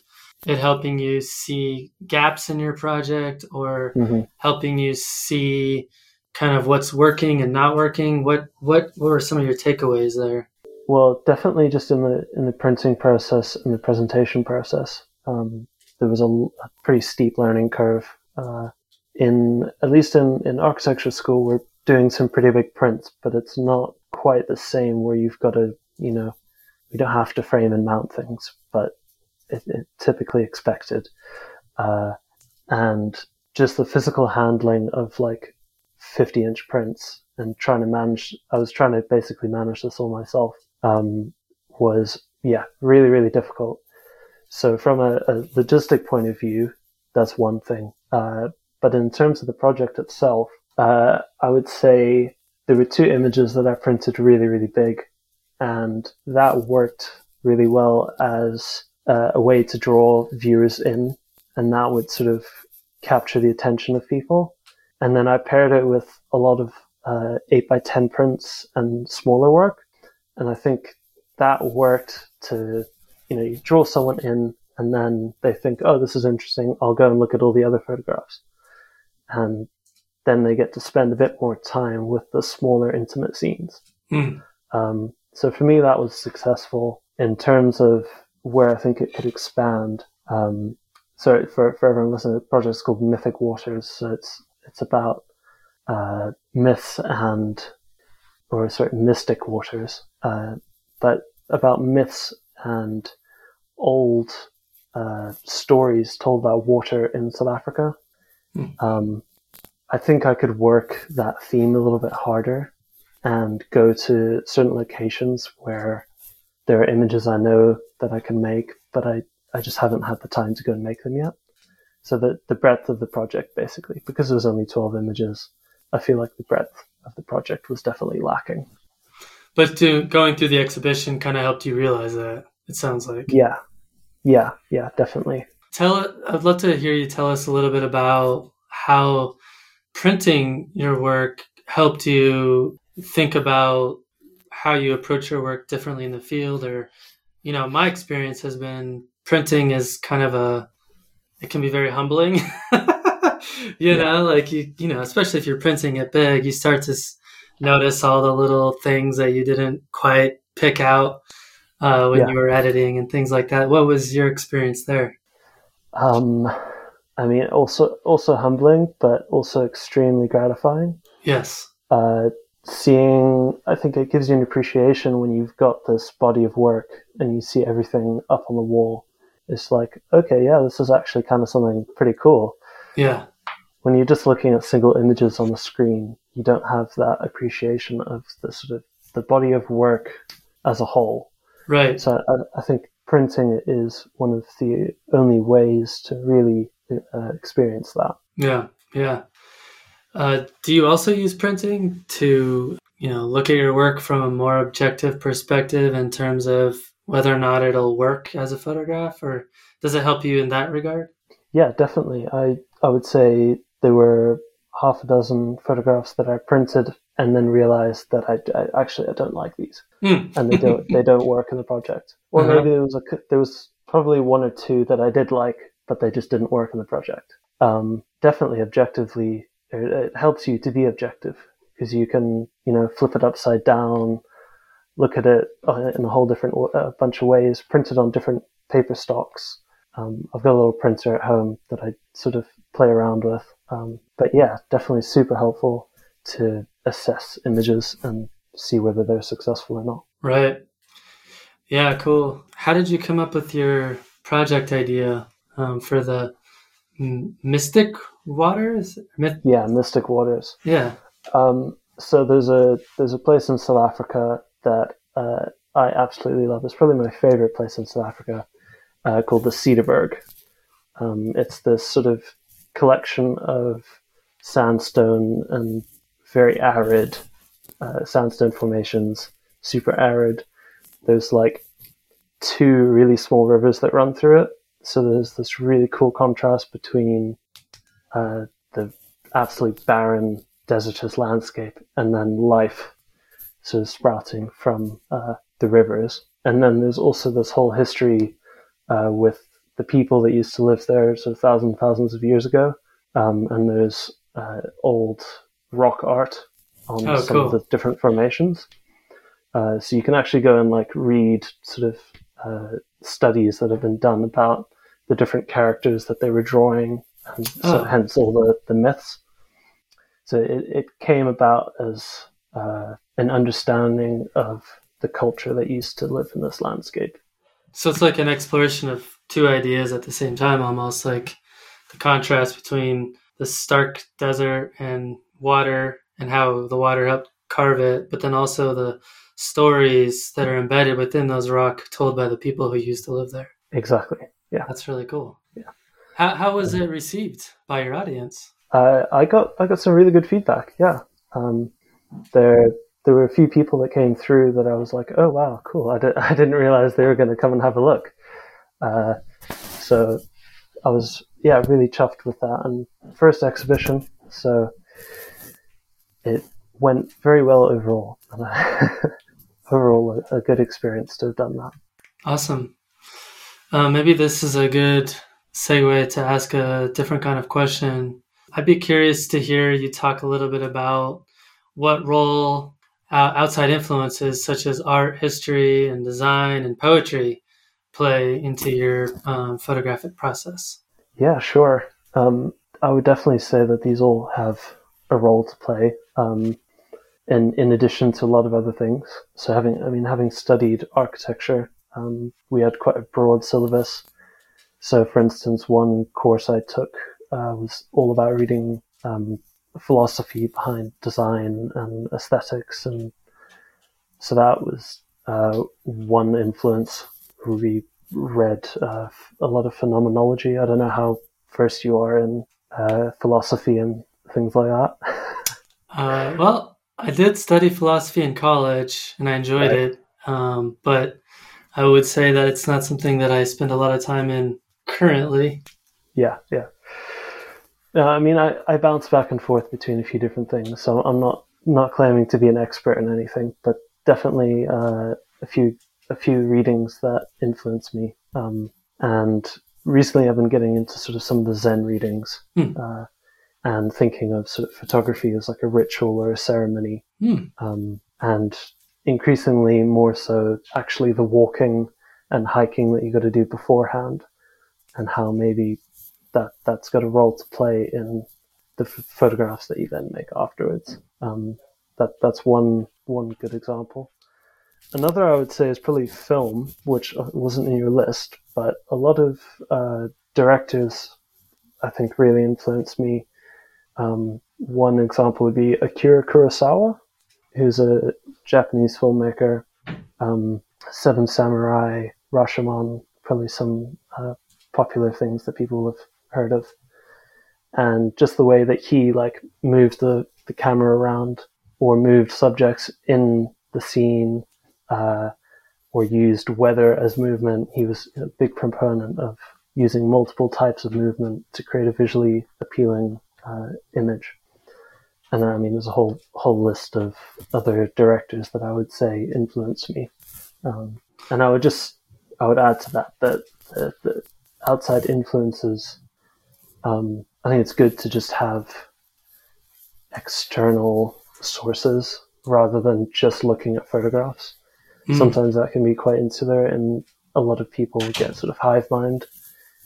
it helping you see gaps in your project or mm-hmm. helping you see kind of what's working and not working? What what what were some of your takeaways there? Well definitely just in the in the printing process and the presentation process. Um, there was a, a, pretty steep learning curve uh, in at least in in architecture school we're doing some pretty big prints but it's not quite the same where you've got to, you know, you don't have to frame and mount things, but it's it typically expected. Uh, and just the physical handling of like 50 inch prints and trying to manage, I was trying to basically manage this all myself, um, was, yeah, really, really difficult. So from a, a logistic point of view, that's one thing. Uh, but in terms of the project itself, uh, I would say there were two images that I printed really, really big, and that worked really well as uh, a way to draw viewers in, and that would sort of capture the attention of people. And then I paired it with a lot of uh, 8 by 10 prints and smaller work, and I think that worked to, you know, you draw someone in, and then they think, oh, this is interesting. I'll go and look at all the other photographs. And then they get to spend a bit more time with the smaller intimate scenes. Mm. Um, so for me, that was successful in terms of where I think it could expand. Um, so for, for everyone listening, the project is called Mythic Waters. So it's, it's about, uh, myths and, or sorry, mystic waters, uh, but about myths and old, uh, stories told about water in South Africa. Mm. Um, I think I could work that theme a little bit harder and go to certain locations where there are images I know that I can make, but I, I just haven't had the time to go and make them yet. So the, the breadth of the project, basically, because it was only 12 images, I feel like the breadth of the project was definitely lacking. But to, going through the exhibition kind of helped you realize that, it sounds like. Yeah. Yeah. Yeah, definitely. Tell, I'd love to hear you tell us a little bit about how printing your work helped you think about how you approach your work differently in the field or you know my experience has been printing is kind of a it can be very humbling you yeah. know like you you know especially if you're printing it big you start to notice all the little things that you didn't quite pick out uh, when yeah. you were editing and things like that what was your experience there um I mean, also also humbling, but also extremely gratifying. Yes. Uh, seeing, I think it gives you an appreciation when you've got this body of work and you see everything up on the wall. It's like, okay, yeah, this is actually kind of something pretty cool. Yeah. When you're just looking at single images on the screen, you don't have that appreciation of the sort of the body of work as a whole. Right. So I, I think printing is one of the only ways to really uh, experience that. Yeah. Yeah. Uh, do you also use printing to, you know, look at your work from a more objective perspective in terms of whether or not it'll work as a photograph, or does it help you in that regard? Yeah, definitely. I I would say there were half a dozen photographs that I printed and then realized that I, I actually I don't like these Mm. and they don't they don't work in the project. Or Uh-huh. maybe there was a there was probably one or two that I did like, but they just didn't work in the project. Um, definitely, objectively, it, helps you to be objective because you can you know flip it upside down, look at it uh, in a whole different bunch of ways, print it on different paper stocks. Um, I've got a little printer at home that I sort of play around with. Um, but yeah, definitely super helpful to assess images and see whether they're successful or not. Right. Yeah, cool. How did you come up with your project idea um, for the M- Mystic Waters? Myth- Yeah, Mystic Waters. yeah. Um, so there's a there's a place in South Africa that uh, I absolutely love. It's probably my favorite place in South Africa, uh, called the Cederberg. Um, it's this sort of collection of sandstone and very arid uh, sandstone formations, super arid. There's like two really small rivers that run through it. So there's this really cool contrast between uh, the absolutely barren desertous landscape and then life sort of sprouting from uh, the rivers. And then there's also this whole history uh, with the people that used to live there sort of thousands thousands of years ago. Um, and there's uh, old rock art on Oh, some of the different formations. Uh, so you can actually go and like read sort of uh, studies that have been done about the different characters that they were drawing, and so Oh. hence all the, the myths. So it, it came about as uh, an understanding of the culture that used to live in this landscape. So it's like an exploration of two ideas at the same time, almost like the contrast between the stark desert and water and how the water helped carve it, but then also the stories that are embedded within those rock told by the people who used to live there. Exactly. Yeah. That's really cool. Yeah. How, how was it received by your audience? Uh, I got I got some really good feedback. Yeah. Um, there there were a few people that came through that I was like, oh wow, cool. I, did, I didn't realize they were going to come and have a look. Uh, so I was yeah really chuffed with that and first exhibition. So it went very well overall. overall, a, a good experience to have done that. Awesome. Uh, maybe this is a good segue to ask a different kind of question. I'd be curious to hear you talk a little bit about what role uh, outside influences such as art, history, and design and poetry play into your um, photographic process. Yeah, sure. Um, I would definitely say that these all have a role to play. Um, in in addition to a lot of other things. So having, I mean, having studied architecture, um, we had quite a broad syllabus. So, for instance, one course I took uh, was all about reading um, philosophy behind design and aesthetics, and so that was uh, one influence. We read uh, a lot of phenomenology. I don't know how versed you are in uh, philosophy and things like that. Uh, well, I did study philosophy in college and I enjoyed Right. it, um, but I would say that it's not something that I spend a lot of time in currently. Yeah, yeah. No, I mean, I, I bounce back and forth between a few different things, so I'm not not claiming to be an expert in anything, but definitely uh, a few a few readings that influence me. Um, and recently, I've been getting into sort of some of the Zen readings, Hmm. uh, and thinking of sort of photography as like a ritual or a ceremony, Hmm. um, and increasingly more so actually the walking and hiking that you got to do beforehand, and how maybe that that's got a role to play in the f- photographs that you then make afterwards. Um, that that's one one good example. Another I would say is probably film, which uh, wasn't in your list, but a lot of uh, directors I think really influenced me. Um, one example would be Akira Kurosawa, who's a Japanese filmmaker. Um, Seven Samurai, Rashomon, probably some uh, popular things that people have heard of. And just the way that he like moved the, the camera around or moved subjects in the scene uh, or used weather as movement. He was a big proponent of using multiple types of movement to create a visually appealing uh, image. And then, I mean, there's a whole whole list of other directors that I would say influenced me. Um, and I would just I would add to that that the, the outside influences. Um, I think it's good to just have external sources rather than just looking at photographs. Mm. Sometimes that can be quite insular, and a lot of people get sort of hive mind,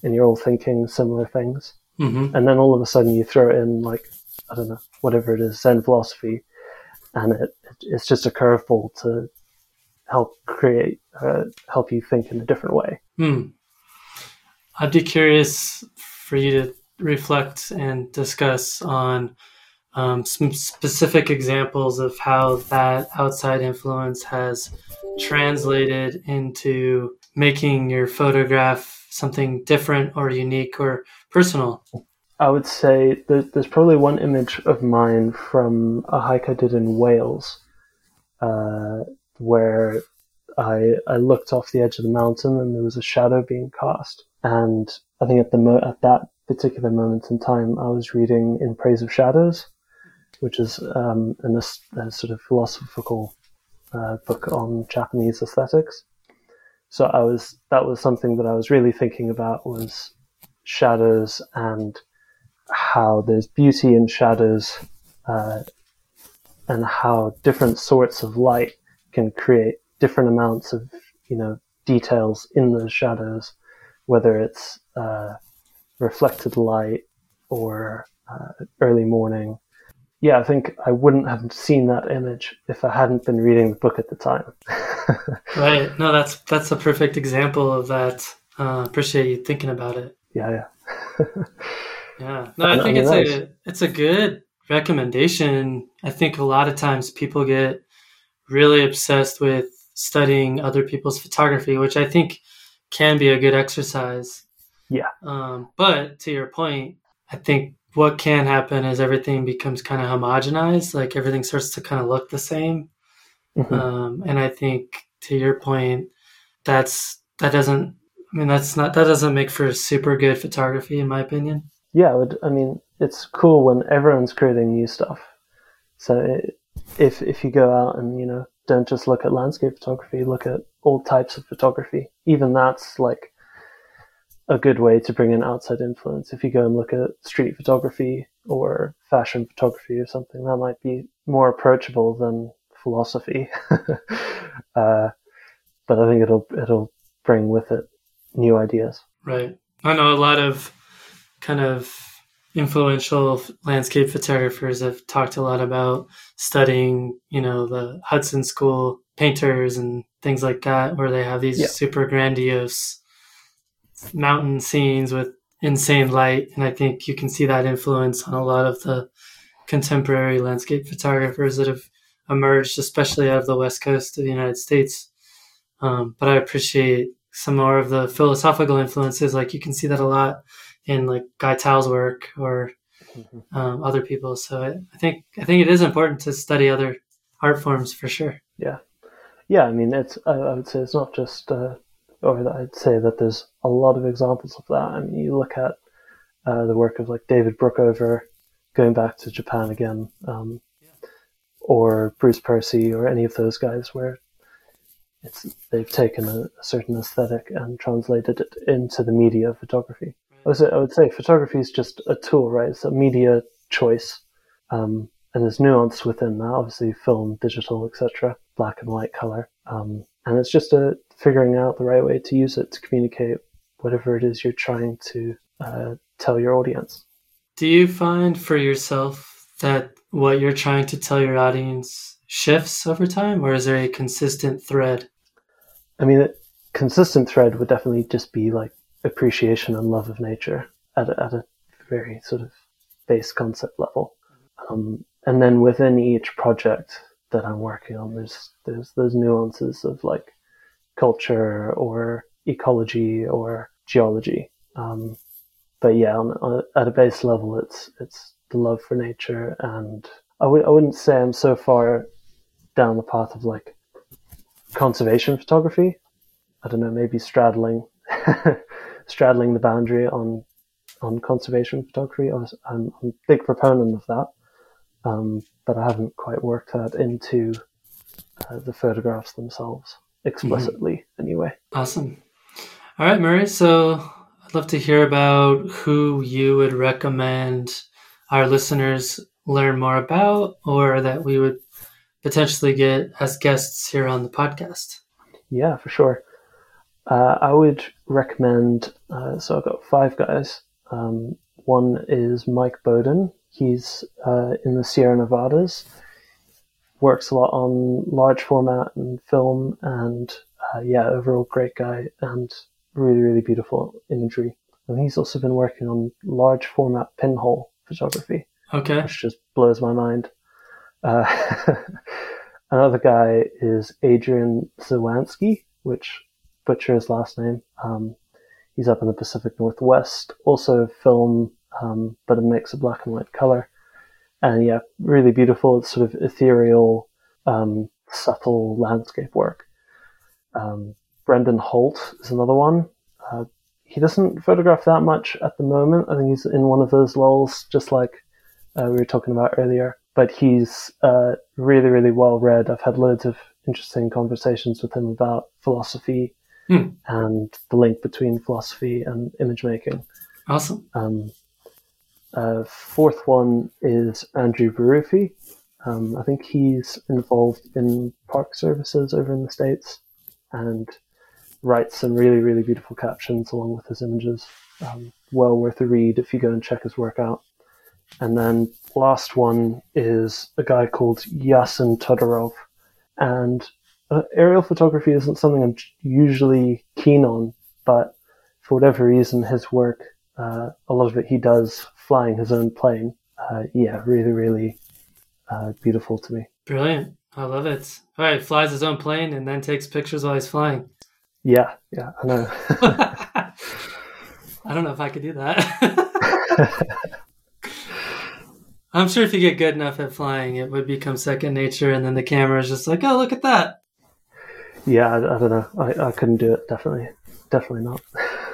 and you're all thinking similar things. Mm-hmm. And then all of a sudden you throw in like I don't know whatever it is Zen philosophy, and it, it's just a curveball to help create uh, help you think in a different way. Hmm. I'd be curious for you to reflect and discuss on um, some specific examples of how that outside influence has translated into making your photograph something different or unique or personal. I would say that there's probably one image of mine from a hike I did in Wales, uh, where I I looked off the edge of the mountain and there was a shadow being cast. And I think at the mo- at that particular moment in time, I was reading In Praise of Shadows, which is um, a sort of philosophical uh, book on Japanese aesthetics. So I was that was something that I was really thinking about was shadows and how there's beauty in shadows uh, and how different sorts of light can create different amounts of you know details in those shadows, whether it's uh, reflected light or uh, early morning. Yeah, I think I wouldn't have seen that image if I hadn't been reading the book at the time. right. No, that's that's a perfect example of that. Uh, appreciate you thinking about it. Yeah, yeah. yeah. No, I think it's a it's a good recommendation. I think a lot of times people get really obsessed with studying other people's photography, which I think can be a good exercise. Yeah. Um, but to your point, I think what can happen is everything becomes kind of homogenized, like everything starts to kind of look the same. Mm-hmm. Um, and I think to your point, that's that doesn't. I mean, that's not that doesn't make for super good photography, in my opinion. Yeah, I mean, it's cool when everyone's creating new stuff. So it, if if you go out and you know don't just look at landscape photography, look at all types of photography. Even that's like a good way to bring in outside influence. If you go and look at street photography or fashion photography or something, that might be more approachable than philosophy. uh, but I think it'll it'll bring with it new ideas. Right. I know a lot of kind of influential landscape photographers have talked a lot about studying, you know, the Hudson School painters and things like that, where they have these yeah. super grandiose mountain scenes with insane light. And I think you can see that influence on a lot of the contemporary landscape photographers that have emerged, especially out of the west coast of the United States. Um, but I appreciate some more of the philosophical influences. Like you can see that a lot in like Guy Tal's work or mm-hmm. um, other people. So I, I, think I think it is important to study other art forms for sure. Yeah, yeah. I mean, it's I, I would say it's not just, uh, or I'd say that there's a lot of examples of that. I mean, you look at uh, the work of like David Brookover, going back to Japan again, um, or Bruce Percy, or any of those guys, where it's they've taken a, a certain aesthetic and translated it into the media of photography. I would, say, I would say photography is just a tool, right? It's a media choice, um, and there's nuance within that. Obviously, film, digital, etc., black and white color, um, and it's just a figuring out the right way to use it to communicate whatever it is you're trying to uh, tell your audience. Do you find for yourself that what you're trying to tell your audience shifts over time, or is there a consistent thread? I mean, a consistent thread would definitely just be like appreciation and love of nature at a, at a very sort of base concept level. Um, and then within each project that I'm working on, there's there's those nuances of like culture or ecology or geology. Um, but yeah, on, on, at a base level, it's it's the love for nature, and I w- I wouldn't say I'm so far down the path of like conservation photography. I don't know, maybe straddling straddling the boundary on on conservation photography. I was, I'm, I'm, a big proponent of that, um, but I haven't quite worked that into uh, the photographs themselves explicitly, mm-hmm. anyway. Awesome. All right, Murray. So I'd love to hear about who you would recommend our listeners learn more about, or that we would potentially get as guests here on the podcast. Yeah, for sure. Uh, I would recommend. Uh, so I've got five guys. Um, one is Mike Bowden. He's uh, in the Sierra Nevadas. Works a lot on large format and film, and uh, yeah, overall great guy and really really beautiful imagery. And he's also been working on large format pinhole photography. Okay, which just blows my mind. Uh, another guy is Adrian Zawanski, which butcher his last name. Um, he's up in the Pacific Northwest. Also film, um, but a mix of black and white color. And yeah, really beautiful, sort of ethereal, um, subtle landscape work. Um, Brendan Holt is another one. Uh, he doesn't photograph that much at the moment. I think he's in one of those lulls, just like uh, we were talking about earlier. But he's uh, really, really well read. I've had loads of interesting conversations with him about philosophy hmm. and the link between philosophy and image making. Awesome. Um, uh, fourth one is Andrew Barufi. Um, I think he's involved in park services over in the States and writes some really, really beautiful captions along with his images. Um, well worth a read if you go and check his work out. And then last one is a guy called Yasin Todorov. And uh, aerial photography isn't something I'm usually keen on, but for whatever reason, his work, uh, a lot of it he does flying his own plane. Uh, yeah, really, really uh, beautiful to me. Brilliant. I love it. All right, flies his own plane and then takes pictures while he's flying. Yeah, yeah, I know. I don't know if I could do that. I'm sure if you get good enough at flying, it would become second nature, and then the camera is just like, oh, look at that yeah, I, I don't know. I, I couldn't do it. Definitely, definitely not.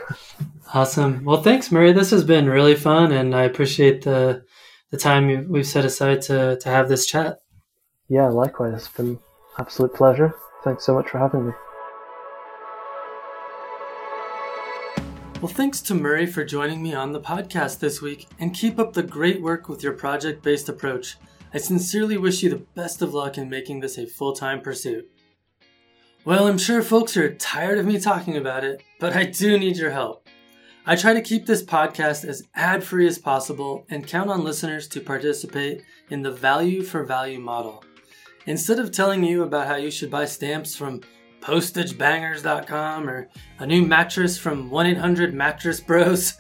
awesome. Well, thanks, Murray. This has been really fun, and I appreciate the the time we've set aside to to have this chat. Yeah, likewise. It's been absolute pleasure. Thanks so much for having me. Well, thanks to Murray for joining me on the podcast this week, and keep up the great work with your project based approach. I sincerely wish you the best of luck in making this a full time pursuit. Well, I'm sure folks are tired of me talking about it, but I do need your help. I try to keep this podcast as ad free as possible and count on listeners to participate in the value for value model. Instead of telling you about how you should buy stamps from postagebangers.com or a new mattress from 1 800 Mattress Bros,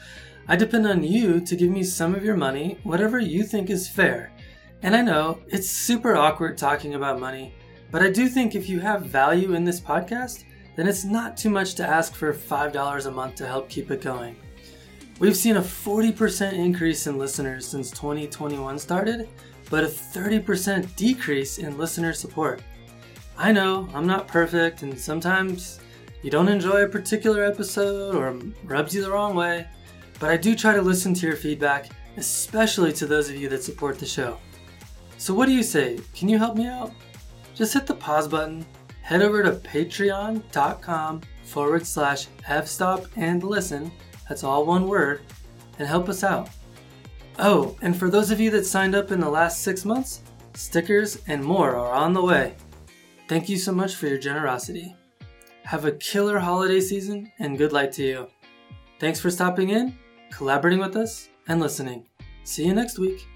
I depend on you to give me some of your money, whatever you think is fair. And I know it's super awkward talking about money but I do think if you have value in this podcast, then it's not too much to ask for $5 a month to help keep it going. We've seen a 40% increase in listeners since 2021 started, but a 30% decrease in listener support. I know I'm not perfect, and sometimes you don't enjoy a particular episode or rubs you the wrong way, but I do try to listen to your feedback, especially to those of you that support the show. So, what do you say? Can you help me out? Just hit the pause button, head over to patreon.com forward slash fstop and listen, that's all one word, and help us out. Oh, and for those of you that signed up in the last six months, stickers and more are on the way. Thank you so much for your generosity. Have a killer holiday season and good light to you. Thanks for stopping in, collaborating with us, and listening. See you next week.